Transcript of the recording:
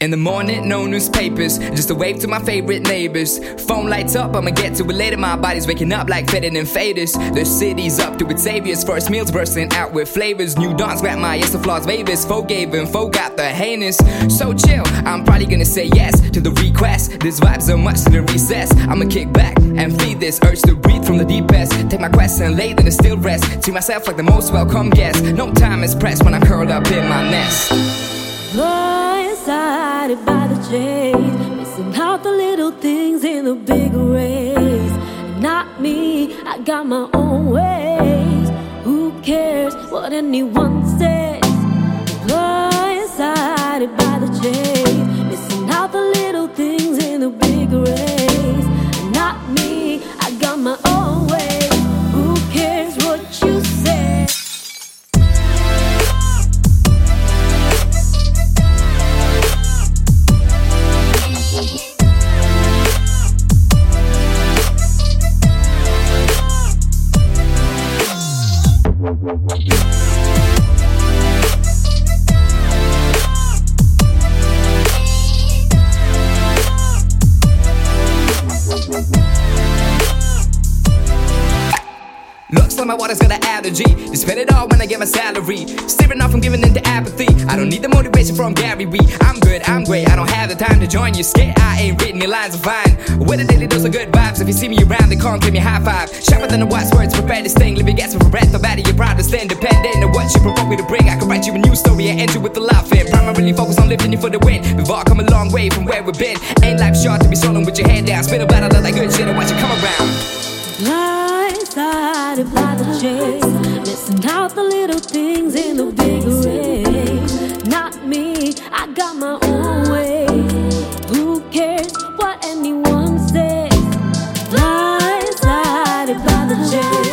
In the morning, no newspapers, just a wave to my favorite neighbors. Phone lights up, I'ma get to it later. My body's waking up like faded and faders. The city's up to its saviors. First meals bursting out with flavors. New dawns grab my yes, the flaws Vegas. Folk gave and got the heinous. So chill, I'm probably gonna say yes to the request. This vibe's so much to the recess. I'ma kick back and feed this urge to breathe from the deepest. Take my quest and lay in the still rest. See myself like the most welcome guest. No time is pressed when I'm curled up in my nest. Blindsided by the chase, missing out the little things in the big race. Not me, I got my own ways. Who cares what anyone Looks like my water's got an allergy. They spend it all when I get my salary. Steering off from giving into apathy. I don't need the motivation from Gary Vee. I'm good, I'm great. I don't have the time to join you. Scared I ain't written your lines are fine. With a daily dose of good vibes. If you see me around, they can't give me high five. Sharper than the wise words, prepare this thing. Living gas for breath. The body you're proud to stand dependent on what you provoke me to bring. I can write you a new story and end you with a laugh in. Primarily focus on lifting you for the win. We've all come a long way from where we've been. Ain't life short to be soloing with your head down. Spin a lot like good shit and watch it come around. By the chase, missing out the little things in the big race. Not me, I got my own way. Who cares what anyone says? Blindsided by the chase,